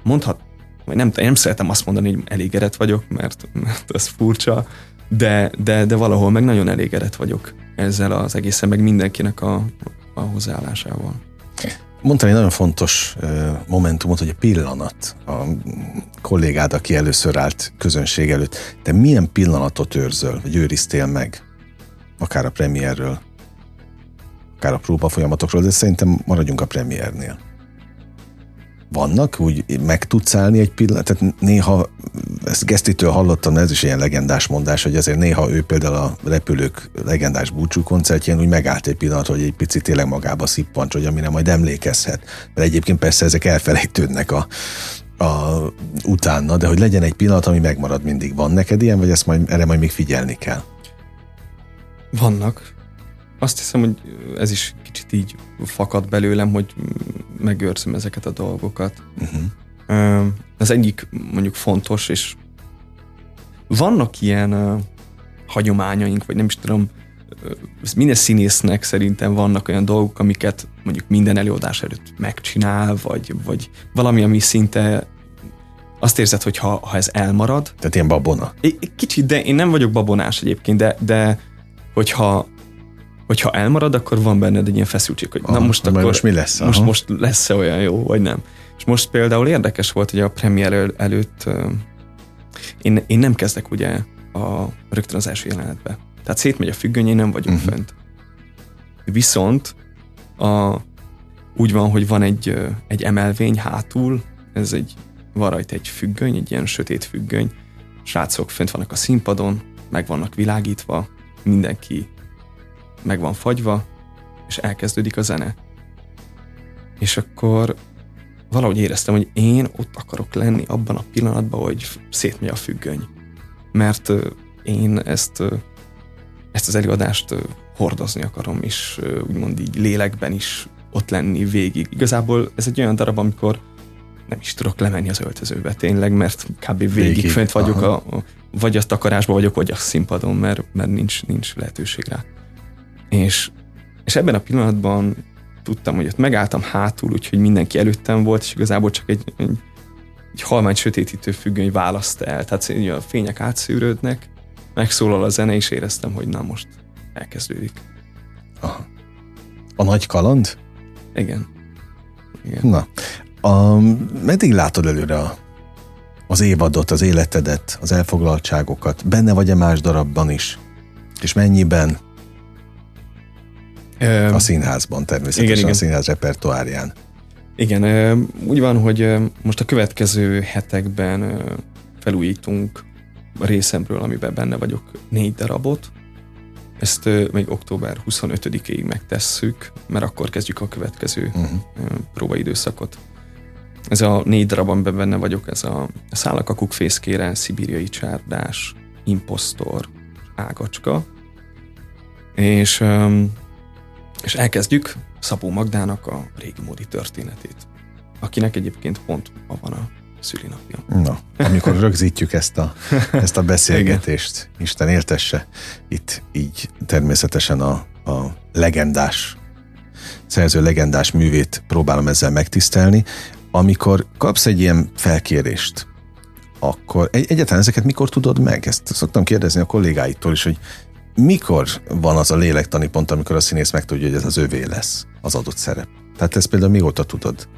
mondhat, vagy nem, én nem szeretem azt mondani, hogy elégedett vagyok, mert, mert ez furcsa, de, de, de valahol meg nagyon elégedett vagyok ezzel az egészen, meg mindenkinek a, a hozzáállásával. Mondtam egy nagyon fontos momentumot, hogy a pillanat, a kollégád, aki először állt közönség előtt, te milyen pillanatot őrzöl, vagy őriztél meg? Akár a premierről, akár a próba folyamatokról, de szerintem maradjunk a premiernél. Vannak, úgy meg tudsz állni egy pillanat, tehát néha, ezt Gesztitől hallottam, de ez is ilyen legendás mondás, hogy azért néha ő például a repülők legendás búcsú koncertjén úgy megállt egy pillanat, hogy egy picit tényleg magába szippancs, hogy amire majd emlékezhet. Mert egyébként persze ezek elfelejtődnek a, a, utána, de hogy legyen egy pillanat, ami megmarad mindig. Van neked ilyen, vagy ezt majd, erre majd még figyelni kell? Vannak. Azt hiszem, hogy ez is kicsit így fakad belőlem, hogy megőrzöm ezeket a dolgokat. Uh-huh. Az egyik mondjuk fontos, és vannak ilyen uh, hagyományaink, vagy nem is tudom, minden színésznek szerintem vannak olyan dolgok, amiket mondjuk minden előadás előtt megcsinál, vagy, vagy valami, ami szinte azt érzed, hogy ha, ha ez elmarad. Tehát ilyen babona. Kicsit, de én nem vagyok babonás egyébként, de, de hogyha hogyha elmarad, akkor van benned egy ilyen feszültség, hogy Aha, na most akkor most mi lesz? Aha. Most, most lesz-e olyan jó, vagy nem. És most például érdekes volt, hogy a premier el, előtt én, én nem kezdek ugye a, rögtön az első jelenetbe. Tehát szétmegy a függöny, én nem vagyok uh-huh. fönt. Viszont a, úgy van, hogy van egy, egy emelvény hátul, ez egy, van rajta egy függöny, egy ilyen sötét függöny, srácok fönt vannak a színpadon, meg vannak világítva, mindenki meg van fagyva, és elkezdődik a zene. És akkor valahogy éreztem, hogy én ott akarok lenni abban a pillanatban, hogy szétmegy a függöny. Mert én ezt, ezt az előadást hordozni akarom, és úgymond így lélekben is ott lenni végig. Igazából ez egy olyan darab, amikor nem is tudok lemenni az öltözőbe tényleg, mert kb. végig, végig fönt vagyok, a, a, vagy a takarásban vagyok, vagy a színpadon, mert, mert nincs, nincs lehetőség rá. És, és ebben a pillanatban tudtam, hogy ott megálltam hátul, úgyhogy mindenki előttem volt, és igazából csak egy, egy, egy halmány sötétítő függöny választ el. Tehát a fények átszűrődnek, megszólal a zene, és éreztem, hogy na most elkezdődik. Aha. A nagy kaland? Igen. Igen. Na, a, meddig látod előre a, az évadot, az életedet, az elfoglaltságokat? Benne vagy-e más darabban is? És mennyiben? A színházban természetesen, igen, igen. a színház repertoárján. Igen, úgy van, hogy most a következő hetekben felújítunk a részemről, amiben benne vagyok, négy darabot. Ezt még október 25-ig megtesszük, mert akkor kezdjük a következő uh-huh. próbaidőszakot. Ez a négy darab, amiben benne vagyok, ez a Szállakakuk fészkére, Szibériai csárdás, Impostor, Ágacska. És és elkezdjük Szabó Magdának a régi módi történetét, akinek egyébként pont ma van a szülinapja. Na, amikor rögzítjük ezt a, ezt a beszélgetést, Isten éltesse, itt így természetesen a, a legendás, szerző legendás művét próbálom ezzel megtisztelni. Amikor kapsz egy ilyen felkérést, akkor egy, egyáltalán ezeket mikor tudod meg? Ezt szoktam kérdezni a kollégáitól is, hogy mikor van az a lélektani pont, amikor a színész megtudja, hogy ez az övé lesz, az adott szerep? Tehát ezt például mióta tudod?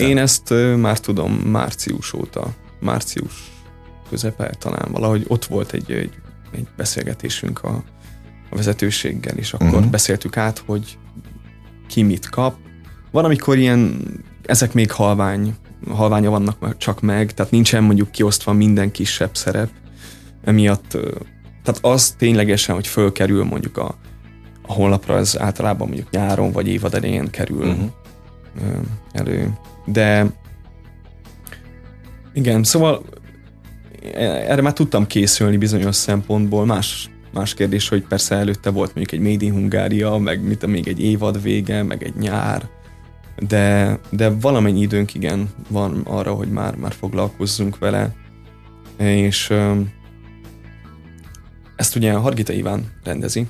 Én, én ezt már tudom március óta, március közepe talán valahogy ott volt egy, egy, egy beszélgetésünk a, a vezetőséggel, és akkor uh-huh. beszéltük át, hogy ki mit kap. Van, amikor ilyen, ezek még halvány, halványa vannak csak meg, tehát nincsen mondjuk kiosztva minden kisebb szerep, emiatt tehát az ténylegesen, hogy fölkerül mondjuk a, a honlapra, az általában mondjuk nyáron vagy évad elején kerül uh-huh. elő. De igen, szóval erre már tudtam készülni bizonyos szempontból. Más, más kérdés, hogy persze előtte volt mondjuk egy Made in Hungária, meg mit, még egy évad vége, meg egy nyár, de, de valamennyi időnk igen van arra, hogy már, már foglalkozzunk vele, és ezt ugye Hargita Iván rendezi,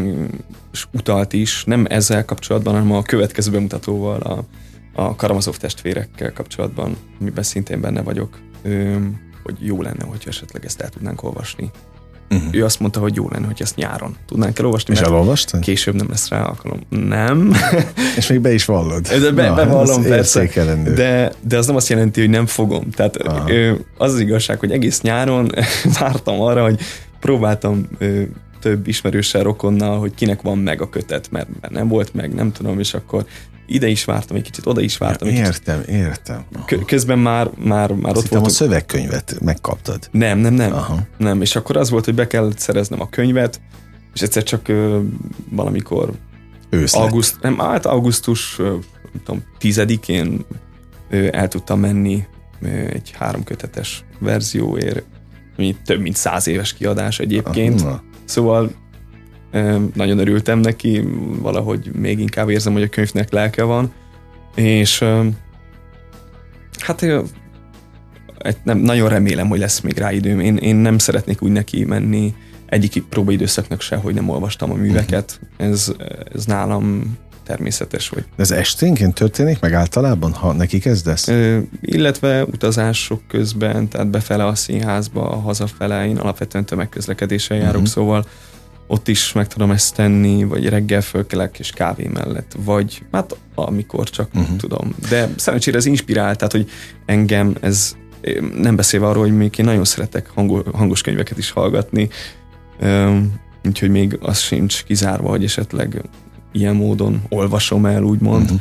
mm, és utalt is, nem ezzel kapcsolatban, hanem a következő bemutatóval, a, a Karamazov testvérekkel kapcsolatban, amiben szintén benne vagyok, hogy jó lenne, hogyha esetleg ezt el tudnánk olvasni. Uh-huh. Ő azt mondta, hogy jó lenne, hogy ezt nyáron tudnánk elolvasni. És elolvastad? Később nem lesz rá alkalom. Nem. <laughs> És még be is vallod. De be, Na, bevallom persze. De, de az nem azt jelenti, hogy nem fogom. Tehát Aha. az az igazság, hogy egész nyáron <laughs> vártam arra, hogy próbáltam több ismerőssel, rokonnal, hogy kinek van meg a kötet, mert, mert nem volt meg, nem tudom, és akkor ide is vártam egy kicsit, oda is vártam egy kicsit. Értem, értem. Kö- közben már, már, már Azt ott hittem, a szövegkönyvet megkaptad. Nem, nem, nem. Aha. Nem, és akkor az volt, hogy be kellett szereznem a könyvet, és egyszer csak ö, valamikor Ősz auguszt, nem, hát augusztus, ö, nem tudom, tizedikén ö, el tudtam menni ö, egy háromkötetes verzióért, ami több mint száz éves kiadás egyébként. Na. Szóval nagyon örültem neki, valahogy még inkább érzem, hogy a könyvnek lelke van, és hát nem, nagyon remélem, hogy lesz még rá időm. Én, én nem szeretnék úgy neki menni egyik próbaidőszaknak se, hogy nem olvastam a műveket. Ez, ez nálam természetes, vagy De ez esténként történik meg általában, ha neki kezdesz? Ö, illetve utazások közben, tehát befele a színházba, hazafele, én alapvetően tömegközlekedéssel járok, Mhm. szóval ott is meg tudom ezt tenni, vagy reggel fölkelek és kávé mellett, vagy hát amikor csak Mhm. tudom. De szerencsére ez inspirál, tehát hogy engem ez nem beszélve arról, hogy még én nagyon szeretek hango, hangos könyveket is hallgatni, úgyhogy még az sincs kizárva, hogy esetleg ilyen módon olvasom el, úgymond, Mhm.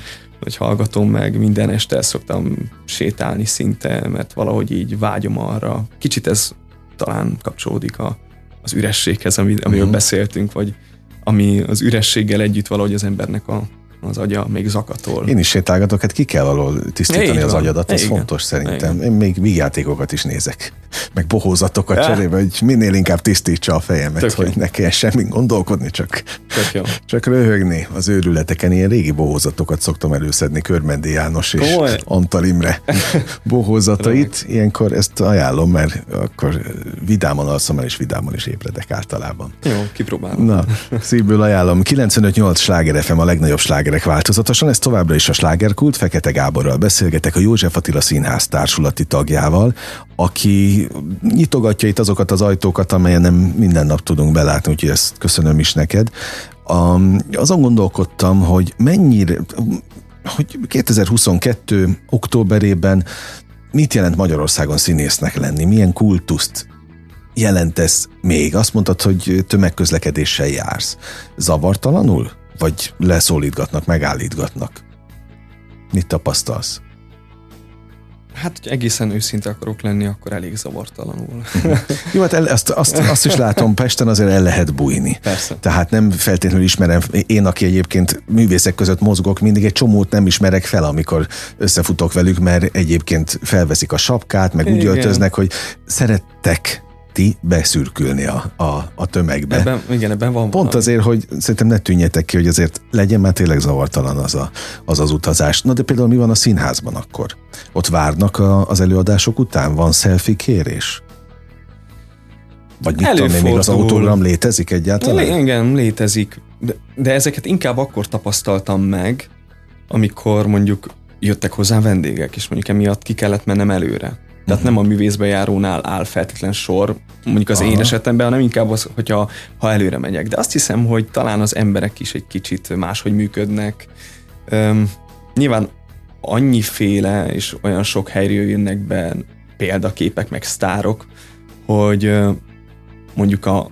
hogy hallgatom meg, minden este szoktam sétálni szinte, mert valahogy így vágyom arra. Kicsit ez talán kapcsolódik a, az ürességhez, ami, amiről Mhm. beszéltünk, vagy ami az ürességgel együtt valahogy az embernek a, az agya még zakatol. Én is sétálgatok, hát ki kell valahol tisztítani az van. agyadat, ez Igen. fontos szerintem. Én még vígjátékokat is nézek, meg bohózatokat Ja. cserébe, hogy minél inkább tisztítsa a fejemet, Tök jó. hogy ne kelljen semmit gondolkodni, csak, jó. csak röhögni az őrületeken. Ilyen régi bohózatokat szoktam előszedni, Körmendi János és Komoly? Antal Imre <laughs> bohózatait. Ilyenkor ezt ajánlom, mert akkor vidáman alszom el, és vidáman is ébredek általában. Jó, kipróbálom. Na, szívből ajánlom. 95-8 sláger FM a legnagyobb slágerek változatosan. Ez továbbra is a slágerkult. Fekete Gáborral beszélgetek a József Attila Színház társulati tagjával, aki nyitogatja itt azokat az ajtókat, amelyen nem minden nap tudunk belátni, úgyhogy ezt köszönöm is neked. Um, azon gondolkodtam, hogy mennyire, hogy 2022. októberében mit jelent Magyarországon színésznek lenni? Milyen kultuszt jelent ez még? Azt mondtad, hogy tömegközlekedéssel jársz. Zavartalanul? Vagy leszólítgatnak, megállítgatnak? Mit tapasztalsz? Hát, hogy egészen őszinte akarok lenni, akkor elég zavartalanul. <laughs> Jó, hát el, azt, azt, azt is látom, Pesten azért el lehet bújni. Persze. Tehát nem feltétlenül ismerem, én, aki egyébként művészek között mozgok, mindig egy csomót nem ismerek fel, amikor összefutok velük, mert egyébként felveszik a sapkát, meg úgy Igen. öltöznek, hogy szerettek ti beszürkülni a, a, a tömegbe. Ebben, igen, ebben van Pont valami. azért, hogy szerintem ne tűnjetek ki, hogy azért legyen már tényleg zavartalan az, a, az az utazás. Na de például mi van a színházban akkor? Ott várnak a, az előadások után? Van selfie kérés? Vagy mit tudom én, még az Előfordul. autogram létezik egyáltalán? Lé- igen, létezik. De, de ezeket inkább akkor tapasztaltam meg, amikor mondjuk jöttek hozzá vendégek, és mondjuk emiatt ki kellett mennem előre. Tehát nem a művészbe járónál áll feltétlen sor, mondjuk az én Aha. esetemben, hanem inkább az, hogyha ha előre megyek. De azt hiszem, hogy talán az emberek is egy kicsit máshogy működnek. Üm, nyilván annyiféle és olyan sok helyről jönnek be példaképek, meg sztárok, hogy mondjuk a,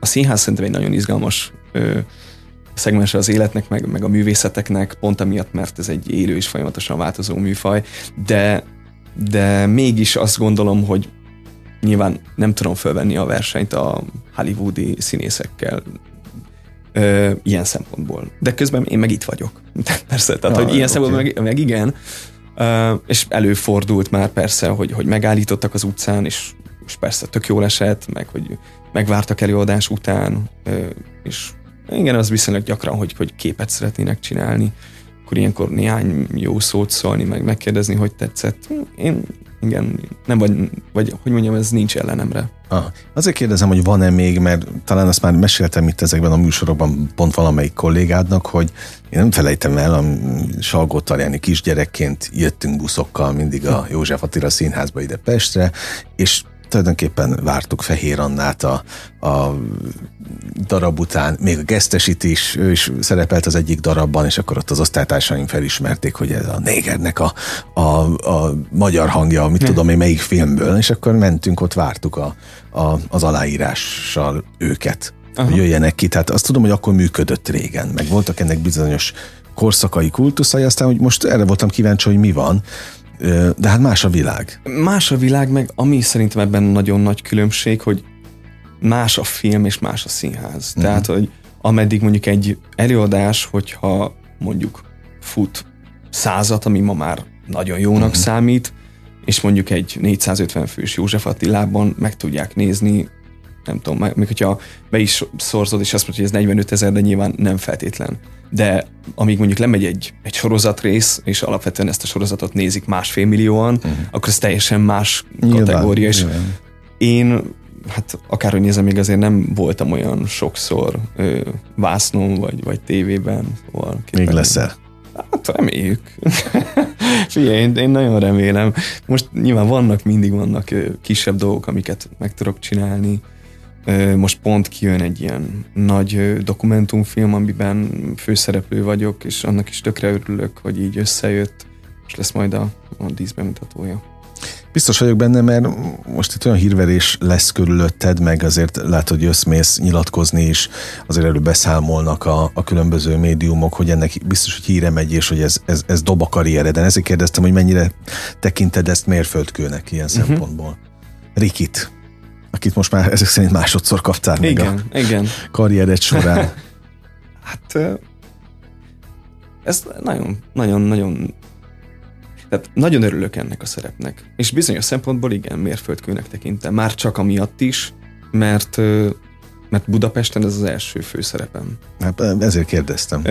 a színház szerintem egy nagyon izgalmas ö, szegmens az életnek, meg, meg a művészeteknek, pont amiatt, mert ez egy élő és folyamatosan változó műfaj, de, de mégis azt gondolom, hogy nyilván nem tudom fölvenni a versenyt a hollywoodi színészekkel ö, ilyen szempontból. De közben én meg itt vagyok. <laughs> Persze, tehát, Ja, hogy ilyen oké. szempontból meg, meg igen, ö, és előfordult már persze, hogy, hogy megállítottak az utcán, és, és persze tök jól esett, meg hogy megvártak előadás után, ö, és igen, az viszonylag gyakran, hogy, hogy képet szeretnének csinálni, akkor ilyenkor néhány jó szót szólni, meg megkérdezni, hogy tetszett. Én igen, nem vagy, vagy hogy mondjam, ez nincs ellenemre. Ah, azért kérdezem, hogy van-e még, mert talán azt már meséltem itt ezekben a műsorokban pont valamelyik kollégádnak, hogy én nem felejtem el, a salgó kisgyerekként jöttünk buszokkal mindig a József Attila színházba ide Pestre, és tulajdonképpen vártuk Fehér Annát a, a darab után, még a gesztesit is, ő is szerepelt az egyik darabban, és akkor ott az osztálytársaim felismerték, hogy ez a négernek a, a, a magyar hangja, mit tudom én, melyik filmből, és akkor mentünk, ott vártuk a, a, az aláírással őket. Aha. hogy jöjjenek ki. Tehát azt tudom, hogy akkor működött régen, meg voltak ennek bizonyos korszakai kultuszai, aztán hogy most erre voltam kíváncsi, hogy mi van, de hát más a világ. Más a világ, meg ami szerintem ebben nagyon nagy különbség, hogy más a film és más a színház. Uh-huh. Tehát, hogy ameddig mondjuk egy előadás, hogyha mondjuk fut százat, ami ma már nagyon jónak uh-huh. számít, és mondjuk egy 450 fős József Attilában meg tudják nézni, nem tudom, még hogyha be is szorzod, és azt mondod, hogy ez 45 ezer, de nyilván nem feltétlen. De amíg mondjuk lemegy egy, egy sorozatrész, és alapvetően ezt a sorozatot nézik másfél millióan, uh-huh. akkor ez teljesen más nyilván, kategória. És nyilván. én hát akárhogy nézem, még azért nem voltam olyan sokszor ö, vásznon, vagy, vagy tévében. Szóval még leszel. Hát reméljük. <laughs> Figyelj, én, én nagyon remélem. Most nyilván vannak, mindig vannak kisebb dolgok, amiket meg tudok csinálni. Most pont kijön egy ilyen nagy dokumentumfilm, amiben főszereplő vagyok, és annak is tökre örülök, hogy így összejött, és lesz majd a, a díszbemutatója. Biztos vagyok benne, mert most itt olyan hírverés lesz körülötted, meg azért látod, hogy összmész nyilatkozni is, azért erről beszámolnak a, a különböző médiumok, hogy ennek biztos, hogy híre megy, és hogy ez, ez, ez dob a karriereden. Ezért kérdeztem, hogy mennyire tekinted ezt mérföldkőnek ilyen uh-huh. szempontból. Rikit, akit most már ezek szerint másodszor kaptál meg igen, a igen. karriered során. <laughs> hát ez nagyon, nagyon, nagyon tehát nagyon örülök ennek a szerepnek. És bizonyos szempontból igen, mérföldkőnek tekintem. Már csak amiatt is, mert, mert Budapesten ez az első főszerepem. Hát ezért kérdeztem.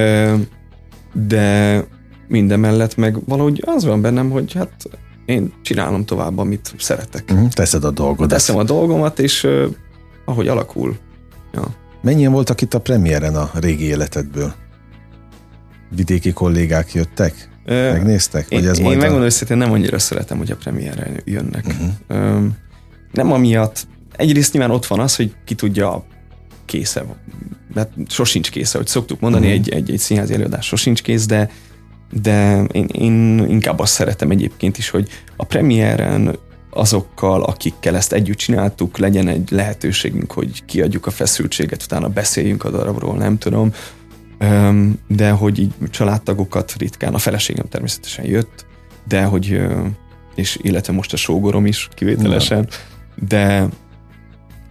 De minden mellett meg valahogy az van bennem, hogy hát én csinálom tovább, amit szeretek. Uh-huh, teszed a dolgodat. Teszem a dolgomat, és uh, ahogy alakul. Ja. Mennyien voltak itt a premiéren a régi életedből? Vidéki kollégák jöttek? Megnéztek? Vagy ez én, majd én megmondom őszintén, nem annyira szeretem, hogy a premierre jönnek. Uh-huh. Nem amiatt, egyrészt nyilván ott van az, hogy ki tudja késze, mert sosincs késze, hogy szoktuk mondani, uh-huh. egy, egy, egy színházi előadás sosincs kész, de de én, én inkább azt szeretem egyébként is, hogy a premiéren azokkal, akikkel ezt együtt csináltuk, legyen egy lehetőségünk, hogy kiadjuk a feszültséget, utána beszéljünk a darabról, nem tudom, de hogy így családtagokat ritkán, a feleségem természetesen jött, de hogy, és illetve most a sógorom is kivételesen, de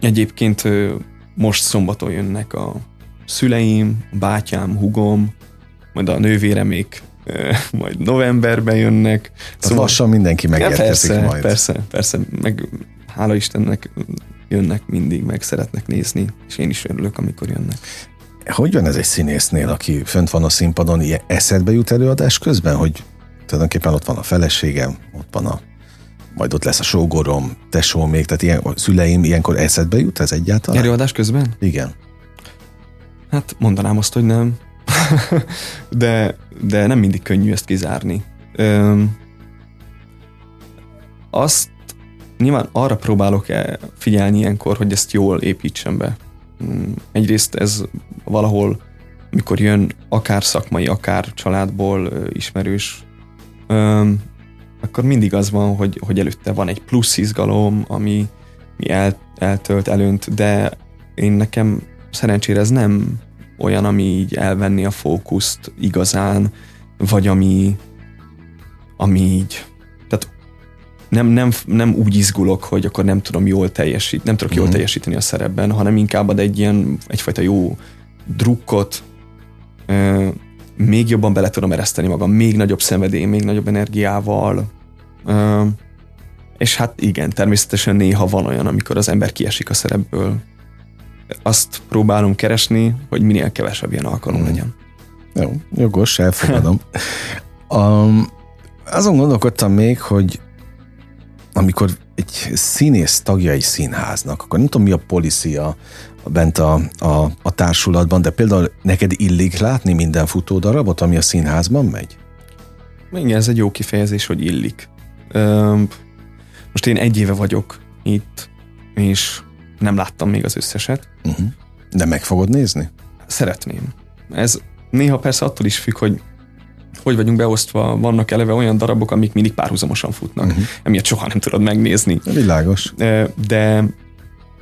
egyébként most szombaton jönnek a szüleim, a bátyám, hugom, majd a nővéremék majd novemberben jönnek. Szóval lassan mindenki megérkezik persze, majd. Persze, persze, meg hála Istennek jönnek mindig, meg szeretnek nézni, és én is örülök, amikor jönnek. Hogy van ez egy színésznél, aki fönt van a színpadon, ilyen eszedbe jut előadás közben, hogy tulajdonképpen ott van a feleségem, ott van a majd ott lesz a sógorom, tesó még, tehát ilyen, a szüleim, ilyenkor eszedbe jut ez egyáltalán? Előadás közben? Igen. Hát mondanám azt, hogy nem. <laughs> de, de nem mindig könnyű ezt kizárni. Öm, azt nyilván arra próbálok figyelni ilyenkor, hogy ezt jól építsem be. Mm, egyrészt ez valahol, mikor jön akár szakmai, akár családból ismerős, akkor mindig az van, hogy, hogy előtte van egy plusz izgalom, ami, ami el, eltölt, elönt, de én nekem szerencsére ez nem olyan, ami így elvenni a fókuszt igazán, vagy ami, ami így nem, nem, nem úgy izgulok, hogy akkor nem tudom jól teljesíteni, nem tudok jól uh-huh. teljesíteni a szerepben, hanem inkább ad egy ilyen, egyfajta jó drukkot, euh, még jobban bele tudom ereszteni magam, még nagyobb szenvedély, még nagyobb energiával, euh, és hát igen, természetesen néha van olyan, amikor az ember kiesik a szerepből. Azt próbálom keresni, hogy minél kevesebb ilyen alkalom uh-huh. legyen. Jó, jogos, elfogadom. um, azon gondolkodtam még, hogy amikor egy színész tagja egy színháznak, akkor nem tudom mi a policia bent a, a, a társulatban, de például neked illik látni minden futódarabot, ami a színházban megy? Igen, ez egy jó kifejezés, hogy illik. most én egy éve vagyok itt, és nem láttam még az összeset. Uh-huh. De meg fogod nézni? Szeretném. Ez néha persze attól is függ, hogy hogy vagyunk beosztva, vannak eleve olyan darabok, amik mindig párhuzamosan futnak. Uh-huh. Emiatt soha nem tudod megnézni. Világos. De,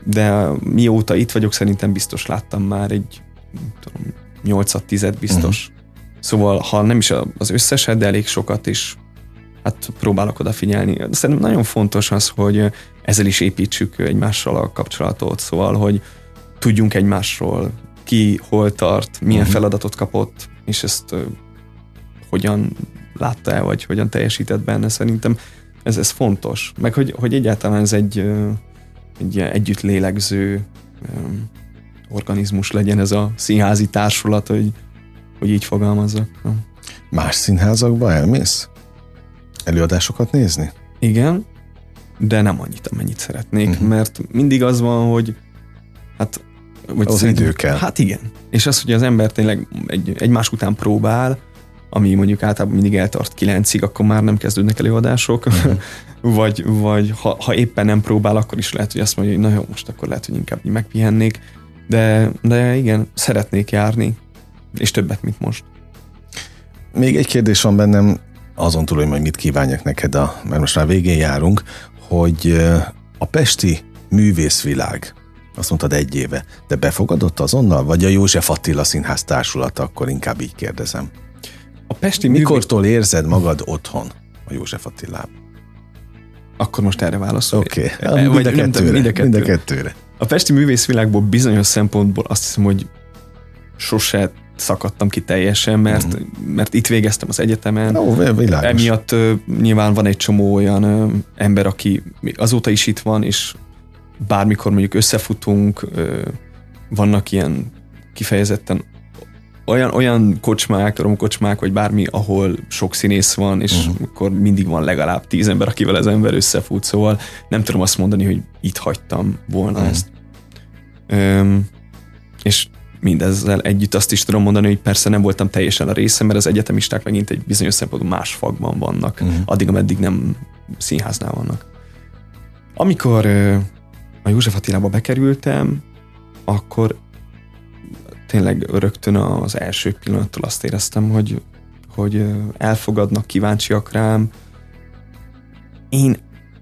de mióta itt vagyok, szerintem biztos láttam már egy tudom, 8 10 biztos. Szóval, ha nem is az összeset, de elég sokat is hát próbálok odafigyelni. Szerintem nagyon fontos az, hogy ezzel is építsük egymással a kapcsolatot, szóval, hogy tudjunk egymásról, ki hol tart, milyen uh-huh. feladatot kapott, és ezt uh, hogyan látta el, vagy hogyan teljesített benne. Szerintem ez, ez fontos. Meg hogy, hogy egyáltalán ez egy, uh, egy együtt lélegző um, organizmus legyen ez a színházi társulat, hogy, hogy így fogalmazzak. Más színházakba elmész? Előadásokat nézni? Igen, de nem annyit, amennyit szeretnék, uh-huh. mert mindig az van, hogy hát vagy az idő kell. Hát igen. És az, hogy az ember tényleg egy, egymás után próbál, ami mondjuk általában mindig eltart kilencig, akkor már nem kezdődnek előadások, uh-huh. <laughs> vagy, vagy ha, ha éppen nem próbál, akkor is lehet, hogy azt mondja, hogy na jó, most akkor lehet, hogy inkább megpihennék, de, de igen, szeretnék járni, és többet, mint most. Még egy kérdés van bennem, azon túl, hogy majd mit kívánjak neked, a, mert most már végén járunk, hogy a pesti művészvilág, azt mondtad egy éve, de befogadott azonnal, vagy a József Attila Színház Társulata, akkor inkább így kérdezem. A pesti Mikortól művész... érzed magad otthon a József Attilában? Akkor most erre válaszol. Oké, okay. mind, a kettőre, mind, a kettőre. mind a kettőre. A pesti művészvilágból bizonyos szempontból azt hiszem, hogy sose szakadtam ki teljesen, mert, uh-huh. mert itt végeztem az egyetemen. Ó, világos. Emiatt uh, nyilván van egy csomó olyan uh, ember, aki azóta is itt van, és bármikor mondjuk összefutunk, uh, vannak ilyen kifejezetten olyan, olyan kocsmák, romkocsmák, vagy bármi, ahol sok színész van, és uh-huh. akkor mindig van legalább tíz ember, akivel az ember összefut, szóval nem tudom azt mondani, hogy itt hagytam volna uh-huh. ezt. Um, és mindezzel együtt azt is tudom mondani, hogy persze nem voltam teljesen a része, mert az egyetemisták megint egy bizonyos szempontból más fagban vannak, uh-huh. addig, ameddig nem színháznál vannak. Amikor a József Attilába bekerültem, akkor tényleg rögtön az első pillanattól azt éreztem, hogy, hogy elfogadnak, kíváncsiak rám. Én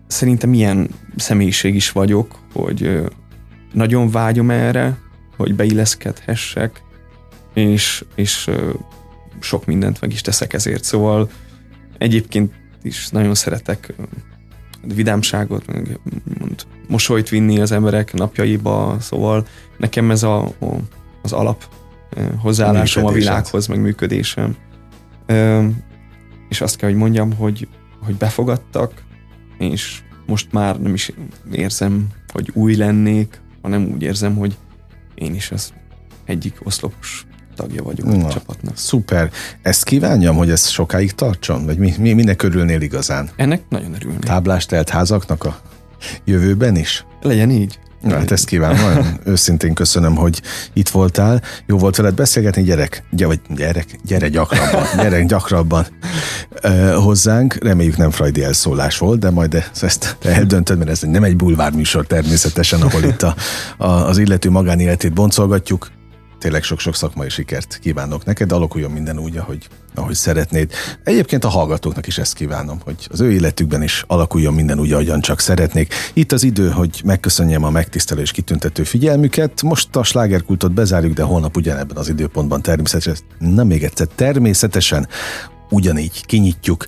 szerintem ilyen személyiség is vagyok, hogy nagyon vágyom erre, hogy beilleszkedhessek, és, és sok mindent meg is teszek ezért. Szóval egyébként is nagyon szeretek vidámságot, meg mond, mosolyt vinni az emberek napjaiba, szóval nekem ez a, a, az alap hozzáállásom a világhoz, meg működésem. És azt kell, hogy mondjam, hogy, hogy befogadtak, és most már nem is érzem, hogy új lennék, hanem úgy érzem, hogy én is az egyik oszlopos tagja vagyok Na, a csapatnak. Szuper. Ezt kívánjam, hogy ez sokáig tartson? Vagy mi, mi minek örülnél igazán? Ennek nagyon örülnék. Táblástelt házaknak a jövőben is? Legyen így. Na, hát ezt kívánom, nagyon őszintén köszönöm, hogy itt voltál. Jó volt veled beszélgetni, gyerek, gy- vagy gyerek, gyere gyakrabban, gyerek gyakrabban hozzánk. Reméljük nem frajdi elszólás volt, de majd ezt te eldöntöd, mert ez nem egy bulvár műsor természetesen, ahol itt a, a, az illető magánéletét boncolgatjuk tényleg sok-sok szakmai sikert kívánok neked, alakuljon minden úgy, ahogy, ahogy szeretnéd. Egyébként a hallgatóknak is ezt kívánom, hogy az ő életükben is alakuljon minden úgy, ahogyan csak szeretnék. Itt az idő, hogy megköszönjem a megtisztelő és kitüntető figyelmüket. Most a slágerkultot bezárjuk, de holnap ugyanebben az időpontban természetesen, nem még egyszer, természetesen ugyanígy kinyitjuk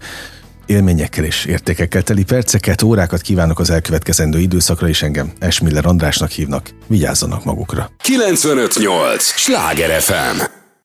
élményekkel és értékekkel teli perceket, órákat kívánok az elkövetkezendő időszakra, és engem Esmiller Andrásnak hívnak. Vigyázzanak magukra. 958! Sláger FM!